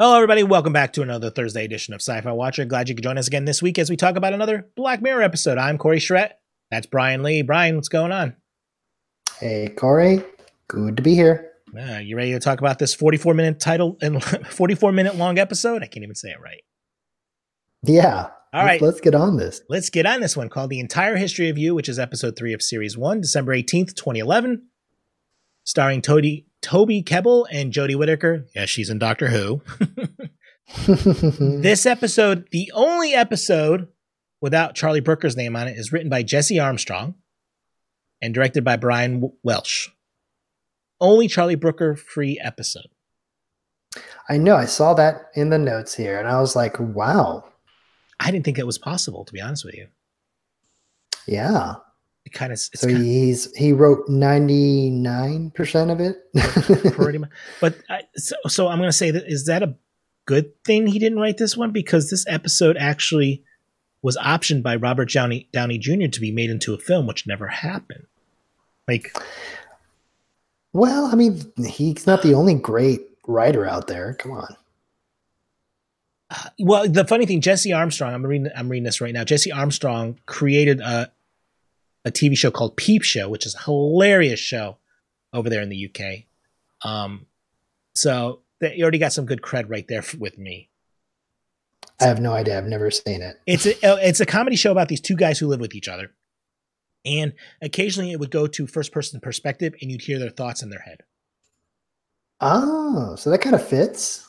Hello, everybody. Welcome back to another Thursday edition of Sci Fi Watcher. Glad you could join us again this week as we talk about another Black Mirror episode. I'm Corey Schrett. That's Bryan Lee. Bryan, what's going on? Hey, Corey. Good to be here. Uh, you ready to talk about this 44 minute title and 44 minute long episode? I can't even say it right. Yeah. All right. Let's, get on this. Let's get on this one called The Entire History of You, which is episode three of series one, December 18th, 2011, starring Toby, Toby Kebbell and Jodie Whittaker. Yeah, she's in Doctor Who. this episode, the only episode without Charlie Brooker's name on it, is written by Jesse Armstrong and directed by Brian Welsh. Only Charlie Brooker free episode. I know. I saw that in the notes here, and I was like, wow. I didn't think it was possible, to be honest with you. Yeah. It kind of So he's he wrote ninety nine percent of it. pretty much. But I, so, so I'm going to say that is that a good thing he didn't write this one because this episode actually was optioned by Robert Downey Downey Jr. to be made into a film, which never happened. Like, well, I mean, he's not the only great writer out there. Come on. uh, well, the funny thing, Jesse Armstrong. I'm reading. I'm reading this right now. Jesse Armstrong created a a TV show called Peep Show, which is a hilarious show over there in the UK. Um, so they you already got some good cred right there with me. I have no idea. I've never seen it. It's a uh, it's a comedy show about these two guys who live with each other, and occasionally it would go to first person perspective, and you'd hear their thoughts in their head. Oh, so that kind of fits.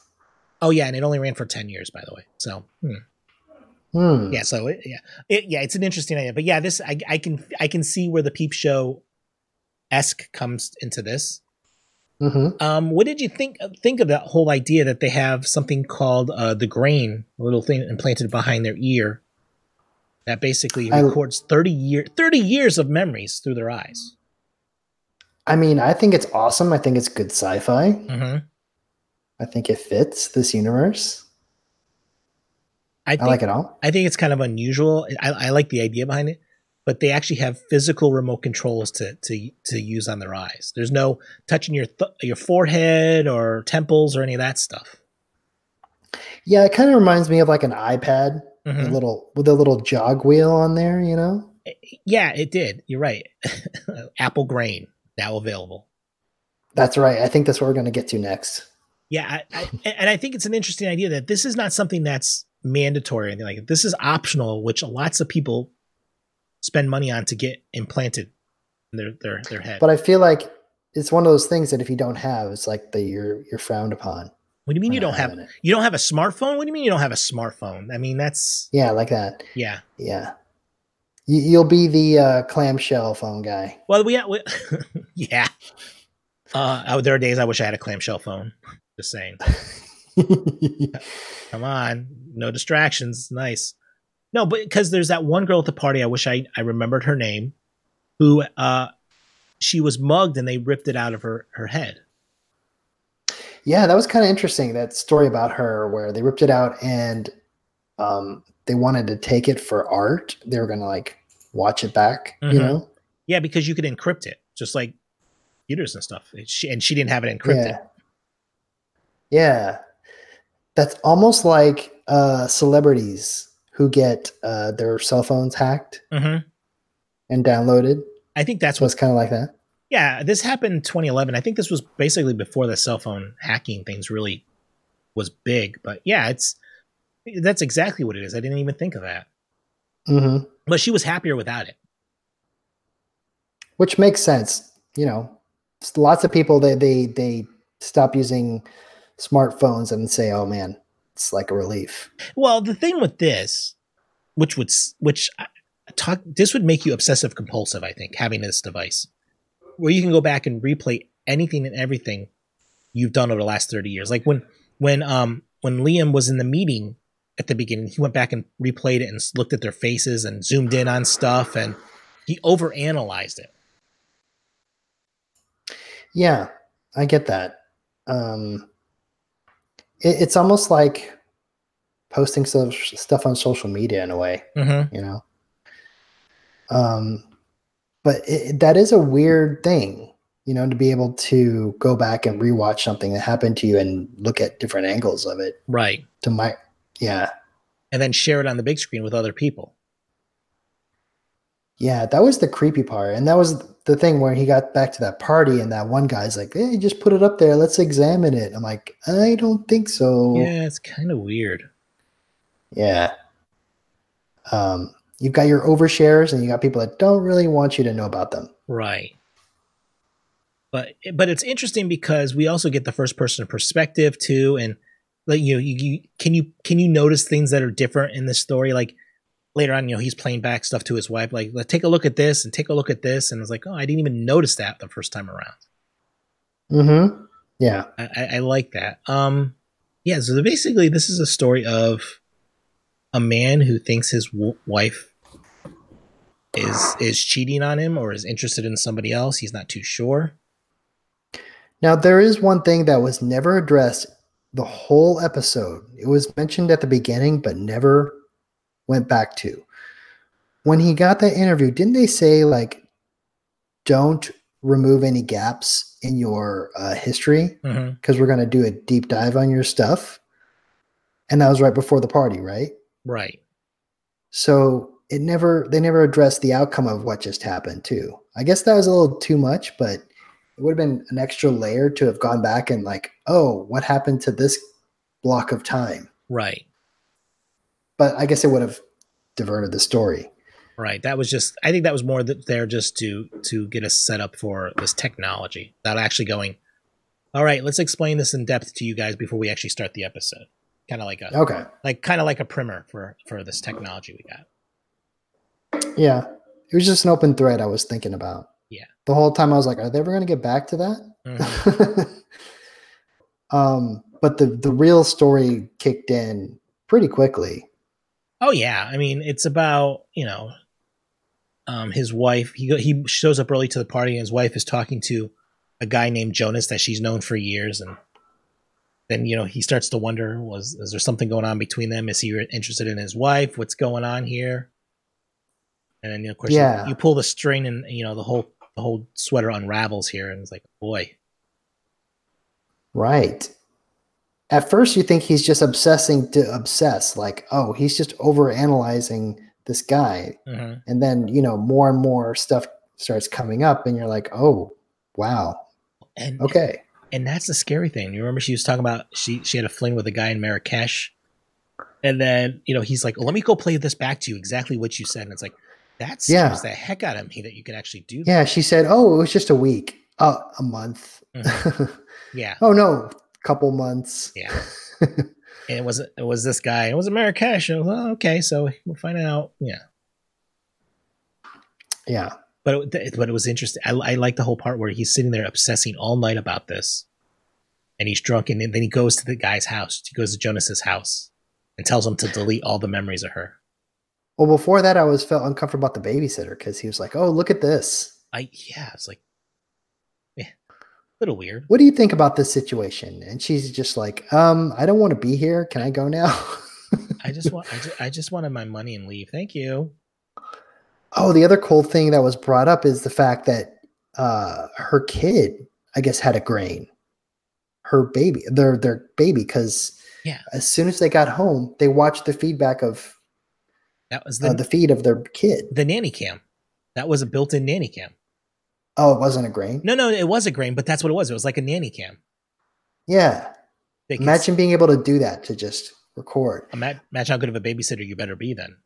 Oh yeah, and it only ran for ten years, by the way. So hmm. Hmm. yeah, so it, yeah, it, yeah, it's an interesting idea. But yeah, this I, I can I can see where the Peep Show esque comes into this. hmm Um, what did you think think of that whole idea that they have something called uh, the grain, a little thing implanted behind their ear, that basically I- records thirty year thirty years of memories through their eyes. I mean, I think it's awesome. I think it's good sci-fi. Mm-hmm. I think it fits this universe. I, I like it all. I think it's kind of unusual. I, I like the idea behind it, but they actually have physical remote controls to to to use on their eyes. There's no touching your th- your forehead or temples or any of that stuff. Yeah, it kind of reminds me of like an iPad, a Mhm. little with a little jog wheel on there. You know. Yeah, it did. You're right. Apple Grain now available. That's right. I think that's what we're going to get to next. Yeah, I, I, and I think it's an interesting idea that this is not something that's mandatory or anything like that. This is optional, which lots of people spend money on to get implanted in their their their head. But I feel like it's one of those things that if you don't have, it's like that you're you're frowned upon. what do you mean you don't have it. you don't have a smartphone? What do you mean you don't have a smartphone? I mean that's Yeah, like that. yeah. Yeah. You, you'll be the uh, clamshell phone guy. Well, we, we yeah. Uh, oh, there are days I wish I had a clamshell phone. Just saying. Come on, no distractions. Nice. No, but because there's that one girl at the party. I wish I I remembered her name. Who uh, she was mugged and they ripped it out of her her head. yeah, that was kind of interesting. That story about her where they ripped it out and um, they wanted to take it for art. They were going to like watch it back, you Mhm. know? Yeah, because you could encrypt it, just like computers and stuff. It- she, and she didn't have it encrypted. Yeah. Yeah. That's almost like uh, celebrities who get uh, their cell phones hacked hmm and downloaded. I think that's So what's kind of like that. Yeah, this happened in 2011. I think this was basically before the cell phone hacking things really was big. But yeah, it's that's exactly what it is. I didn't even think of that. hmm But she was happier without it. Which makes sense. You know, lots of people they they they stop using smartphones and say, "Oh man, it's like a relief." Well, the thing with this, which would which I- talk this would make you obsessive compulsive. I think having this device where you can go back and replay anything and everything you've done over the last 30 years. Like when when um when Liam was in the meeting at the beginning, he went back and replayed it and looked at their faces and zoomed in on stuff and he overanalyzed it. Yeah, I get that. Um, it, it's almost like posting so, stuff on social media in a way, Mm-hmm. you know. Um, but it, that is a weird thing You know, to be able to go back and rewatch something that happened to you and look at different angles of it. Right. To my, yeah, And then share it on the big screen with other people. Yeah, that was the creepy part, and that was the thing where he got back to that party, and that one guy's like, "Hey, just put it up there. Let's examine it." I'm like, I don't think so. Yeah, it's kind of weird. Yeah. Um, you've got your overshares, and you got people that don't really want you to know about them. Right. But but it's interesting because we also get the first person perspective too, and like you know, you, you can you can you notice things that are different in this story? Like later on, you know, he's playing back stuff to his wife, like "Let's take a look at this and take a look at this, and it's like, oh, I didn't even notice that the first time around. Mm-hmm. Yeah. I, I, I like that. Um, yeah. So basically, this is a story of a man who thinks his w- wife is is cheating on him or is interested in somebody else. He's not too sure. Now there is one thing that was never addressed the whole episode. It was mentioned at the beginning, but never went back to. When he got that interview, didn't they say like, don't remove any gaps in your uh, history Mm-hmm. because we're going to do a deep dive on your stuff? And that was right before the party, right? Right. So it never they never addressed the outcome of what just happened too. I guess that was a little too much, but it would have been an extra layer to have gone back and like, oh, what happened to this block of time? Right. But I guess it would have diverted the story. Right. That was just. I think that was more that there just to to get us set up for this technology. Not actually going. All right. Let's explain this in depth to you guys before we actually start the episode. Kind of like a Okay. like kind of like a primer for for this technology we got. Yeah. It was just an open thread I was thinking about. Yeah. The whole time I was like, are they ever going to get back to that? Mhm. um, but the the real story kicked in pretty quickly. Oh yeah, I mean it's about you know, um, his wife. He he shows up early to the party, and his wife is talking to a guy named Jonas that she's known for years, and then you know he starts to wonder: was is there something going on between them? Is he interested in his wife? What's going on here? And then you know, of course, you- Yeah. you, pull the string, and you know the whole the whole sweater unravels here, and it's like, boy, Right. At first, you think he's just obsessing to obsess, like, oh, he's just over analyzing this guy. Mhm. And then, you know, more and more stuff starts coming up, and you're like, oh, wow. and Okay. and that's the scary thing. You remember she was talking about she she had a fling with a guy in Marrakesh, and then you know he's like, "Let me go play this back to you exactly what you said." And it's like that scares Yeah. the heck out of me that you can actually do that. Yeah. She said, oh, it was just a week, uh, a month. Yeah, oh, no, couple months. yeah. and it was it was this guy. It was a Marrakesh. Was, oh, okay, so we'll find out. Yeah, Yeah. but it, but it was interesting. I, I like the whole part where he's sitting there obsessing all night about this, and he's drunk, and then he goes to the guy's house. He goes to Jonas's house and tells him to delete all the memories of her. Well, before that, I was felt uncomfortable about the babysitter because he was like, oh, look at this. I yeah, it's like, little weird. What do you think about this situation? And she's just like, um, I don't want to be here. Can I go now? I just want I just, I just wanted my money and leave. Thank you. Oh, the other cool thing that was brought up is the fact that uh, her kid, I guess, had a grain. Her baby, their their baby, because Yeah. as soon as they got home, they watched the feedback of That was the uh, the feed of their kid. the nanny cam. That was a built-in nanny cam. Oh, it wasn't a grain. No, no, it was a grain, but that's what it was. It was like a nanny cam. Yeah, They imagine being able to do that to just record. imagine how good of a babysitter you better be then.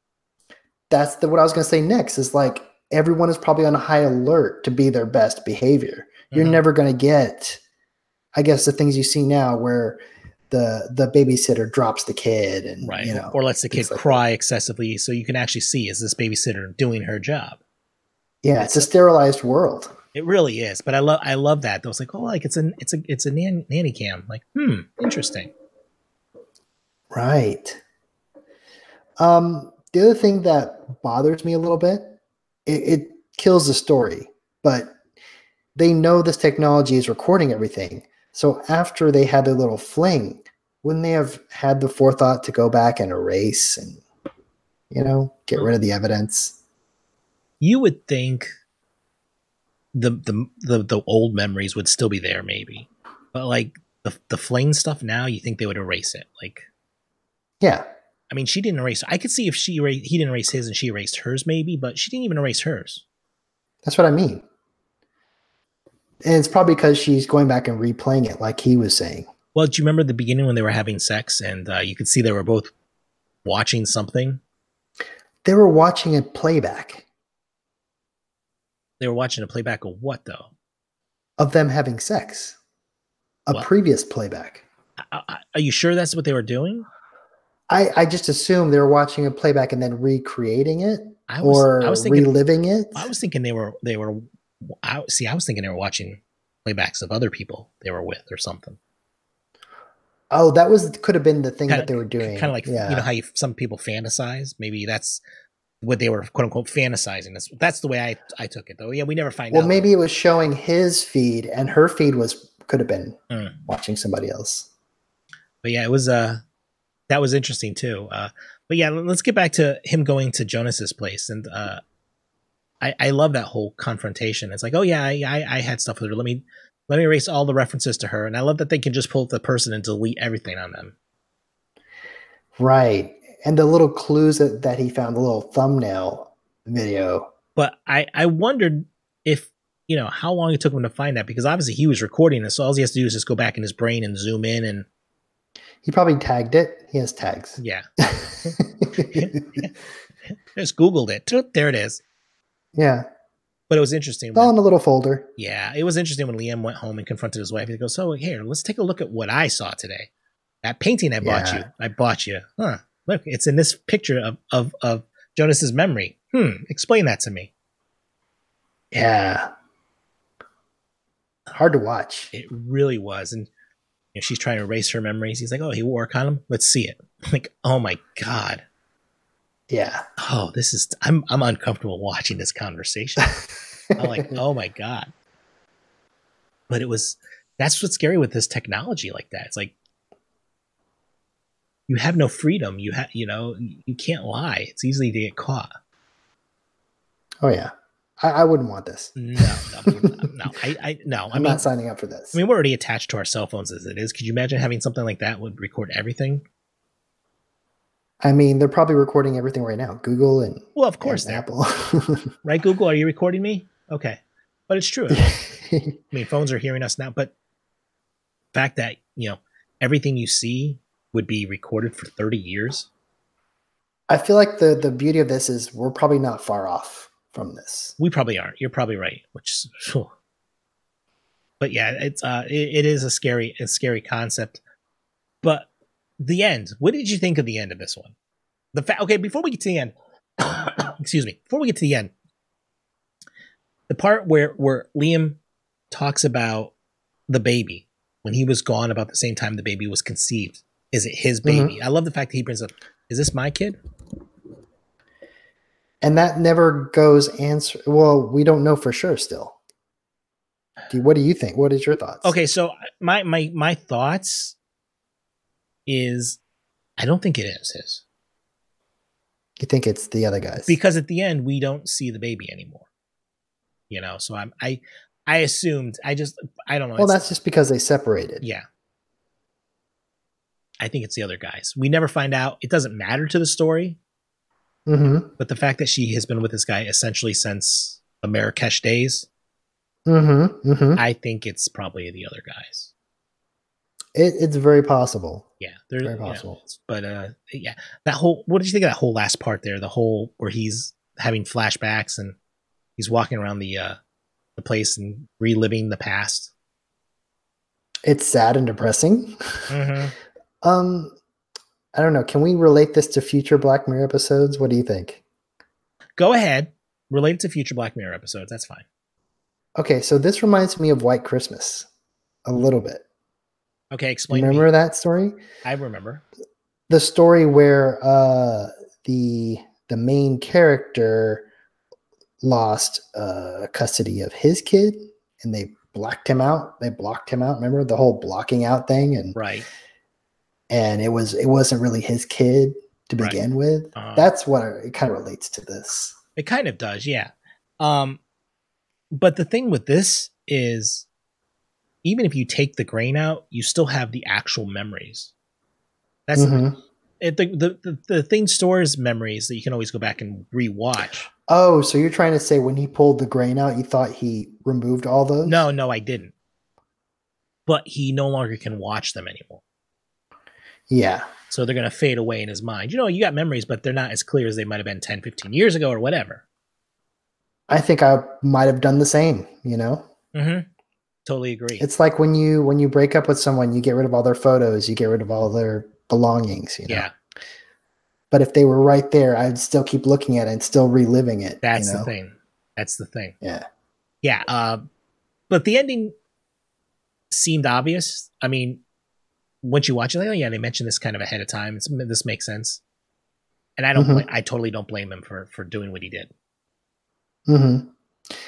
That's the what I was going to say next. Is like everyone is probably on a high alert to be their best behavior. You're Mhm. never going to get, I guess, the things you see now where the the babysitter drops the kid and right, you know or lets the kid like cry excessively, so you can actually see is this babysitter doing her job. Yeah, it's a sterilized world. It really is, but I love I love that. I was like, oh, like it's a it's a it's a nan- nanny cam. Like, hmm, interesting. Right. Um, the other thing that bothers me a little bit, it, it kills the story, but they know this technology is recording everything. So after they had their little fling, wouldn't they have had the forethought to go back and erase and, you know, get rid of the evidence? You would think the the the, the old memories would still be there, maybe. But like the the Flayn stuff now, you think they would erase it? Like, Yeah. I mean, she didn't erase. I could see if she erased, he didn't erase his and she erased hers, maybe, but she didn't even erase hers. That's what I mean. And it's probably because she's going back and replaying it, like he was saying. Well, do you remember the beginning when they were having sex and uh, you could see they were both watching something? They were watching a playback They were watching a playback of what, though? of them having sex, a What? previous playback. I- I- Are you sure that's what they were doing? I, I just assumed they were watching a playback and then recreating it I was, or I was thinking, reliving it. I was thinking they were, they were. I, see, I was thinking they were watching playbacks of other people they were with or something. oh, that was could have been the thing Kinda- that they were doing. Kind of like yeah. you know how you, some people fantasize. Maybe that's what they were quote unquote fantasizing. That's that's the way I I took it though. Yeah, we never find well, out. Well, maybe it was showing his feed, and her feed was could have been Mm. watching somebody else. but yeah, it was uh that was interesting too. Uh, but yeah, let's get back to him going to Jonas's place, and uh, I I love that whole confrontation. It's like, oh yeah, I, I I had stuff with her. Let me let me erase all the references to her, and I love that they can just pull up the person and delete everything on them. Right. And the little clues that, that he found, the little thumbnail video. But I I wondered if you know how long it took him to find that because obviously he was recording this, so all he has to do is just go back in his brain and zoom in and He probably tagged it. He has tags. yeah, just googled it. There it is. yeah. But it was interesting. It's all in a little folder. Yeah, it was interesting when Liam went home and confronted his wife. He goes, "So here, let's take a look at what I saw today. That painting I bought Yeah. you. I bought you. Huh? Look, it's in this picture of of of Jonas's memory. Hmm. Explain that to me. Yeah. Hard to watch. It really was. And you know, she's trying to erase her memories. He's like, "Oh, he wore a condom. Let's see it." like, oh my god. Yeah. Oh, this is. I'm I'm uncomfortable watching this conversation. I'm like, oh my god. But it was that's what's scary with this technology like that. It's like you have no freedom. You have you know, you can't lie. It's easy to get caught. oh yeah. I, I wouldn't want this. No, no, no, no. I, I no. I I'm mean, not signing up for this. I mean, we're already attached to our cell phones as it is. Could you imagine having something like that would record everything? I mean, they're probably recording everything right now. Google and, Well, of course, Apple. right. Google, are you recording me? Okay, but it's true. I mean, phones are hearing us now, but the fact that you know everything you see would be recorded for 30 years I feel like the the beauty of this is we're probably not far off from this. we probably aren't you're probably right which is phew. but yeah it's uh it, it is a scary a scary concept but the end what did you think of the end of this one the fact okay before we get to the end excuse me before we get to the end the part where where liam talks about the baby when he was gone about the same time the baby was conceived is it his mm-hmm. baby i love the fact that he brings up is this my kid And that never goes answer. Well, we don't know for sure still. Do what do you think? What is your thoughts? Okay, so uh, my my my thoughts is I don't think it is his You think it's the other guys? because at the end we don't see the baby anymore. You know, so I'm I I assumed I just I don't know. well, that's just because they separated. yeah. I think it's the other guys. We never find out. It doesn't matter to the story, Mm-hmm. but the fact that she has been with this guy essentially since the Marrakesh days, Mm-hmm. Mm-hmm. I think it's probably the other guys. It, it's very possible. Yeah, they're Very possible. but uh, yeah, that whole. What did you think of that whole last part there? The whole where he's having flashbacks and he's walking around the uh the place and reliving the past. It's sad and depressing. Mm-hmm. Um, I don't know. Can we relate this to future Black Mirror episodes? What do you think? Go ahead, relate it to future Black Mirror episodes. That's fine. Okay, so this reminds me of White Christmas a little bit. Okay, explain. Remember me. that story? I remember. the story where uh, the the main character lost uh, custody of his kid, and they blacked him out. They blocked him out. Remember the whole blocking out thing, and Right. And it was it wasn't really his kid to Right. begin with. Uh, That's what it kind of relates to this. It kind of does, yeah. Um, But the thing with this is, even if you take the grain out, you still have the actual memories. That's Mhm. it, the, the the the thing stores memories that you can always go back and rewatch. Oh, so you're trying to say when he pulled the grain out, you thought he removed all those? No, no, I didn't. But he no longer can watch them anymore. Yeah. So they're going to fade away in his mind. You know, you got memories, but they're not as clear as they might have been 10, 15 years ago or whatever. I think I might have done the same, you know? Mm-hmm. Totally agree. It's like when you when you break up with someone, you get rid of all their photos, you get rid of all their belongings, you know. yeah, But if they were right there, I'd still keep looking at it and still reliving it. that's you know? the thing. That's the thing. Yeah. Yeah. Uh, but the ending seemed obvious. I mean, once you watch it, like, oh yeah, they mentioned this kind of ahead of time. It's, this makes sense. And I don't, Mhm. I totally don't blame him for for doing what he did. hmm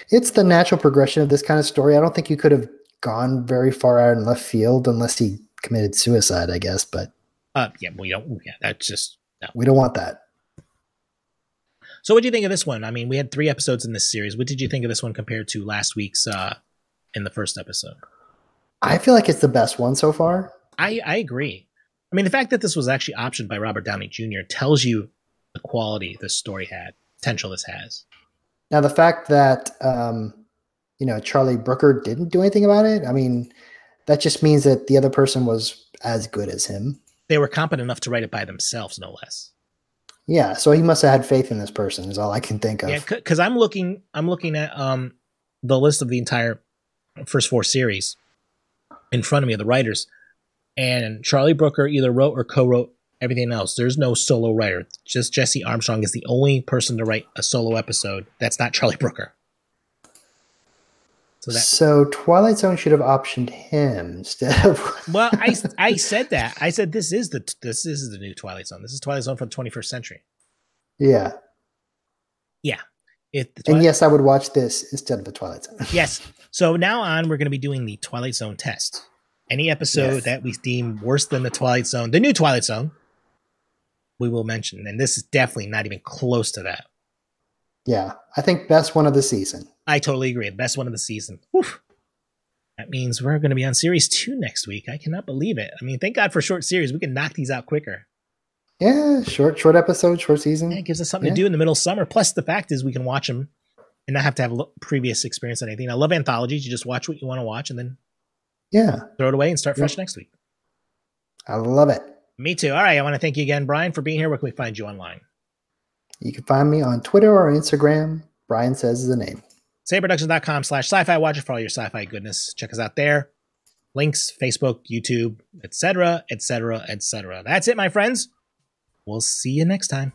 It's the natural progression of this kind of story. I don't think you could have gone very far out in left field unless he committed suicide, I guess, but Uh, yeah, we don't. Yeah, that's just no. we don't want that. So, what do you think of this one? I mean, we had three episodes in this series. What did you think of this one compared to last week's uh, in the first episode? I feel like it's the best one so far. I I agree. I mean, the fact that this was actually optioned by Robert Downey Jr. tells you the quality this story had, potential this has. Now, the fact that um, you know Charlie Brooker didn't do anything about it, I mean, that just means that the other person was as good as him. They were competent enough to write it by themselves, no less. Yeah, so he must have had faith in this person. Is all I can think of. Yeah, because I'm looking, I'm looking at um the list of the entire first four series in front of me of the writers, and Charlie Brooker either wrote or co-wrote everything else. There's no solo writer. Just Jesse Armstrong is the only person to write a solo episode. That's not Charlie Brooker. So that So Twilight Zone should have optioned him instead of. well, I I said that. I said this is the this is the new Twilight Zone. This is Twilight Zone the 21st century. yeah, It the and yes, I would watch this instead of the Twilight Zone. Yes. So now on, we're going to be doing the Twilight Zone test. Any episode Yes. that we deem worse than the Twilight Zone, the new Twilight Zone, we will mention. And this is definitely not even close to that. yeah, I think best one of the season. I totally agree. Best one of the season. Whew. That means we're going to be on series two next week. I cannot believe it. I mean, thank God for short series. We can knock these out quicker. Yeah, short, short episode, short season. Yeah, it gives us something Yeah. to do in the middle of summer. Plus, the fact is, we can watch them and not have to have a previous experience on anything. I love anthologies. You just watch what you want to watch and then Yeah, throw it away and start fresh next week. I love it. Me too. All right. I want to thank you again, Bryan, for being here. Where can we find you online? You can find me on Twitter or Instagram. Bryan says is the name. SayProductions.com slash sci-fi watcher for all your sci-fi goodness. Check us out there. Links, Facebook, YouTube, etc., etc., etc. That's it, my friends. We'll see you next time.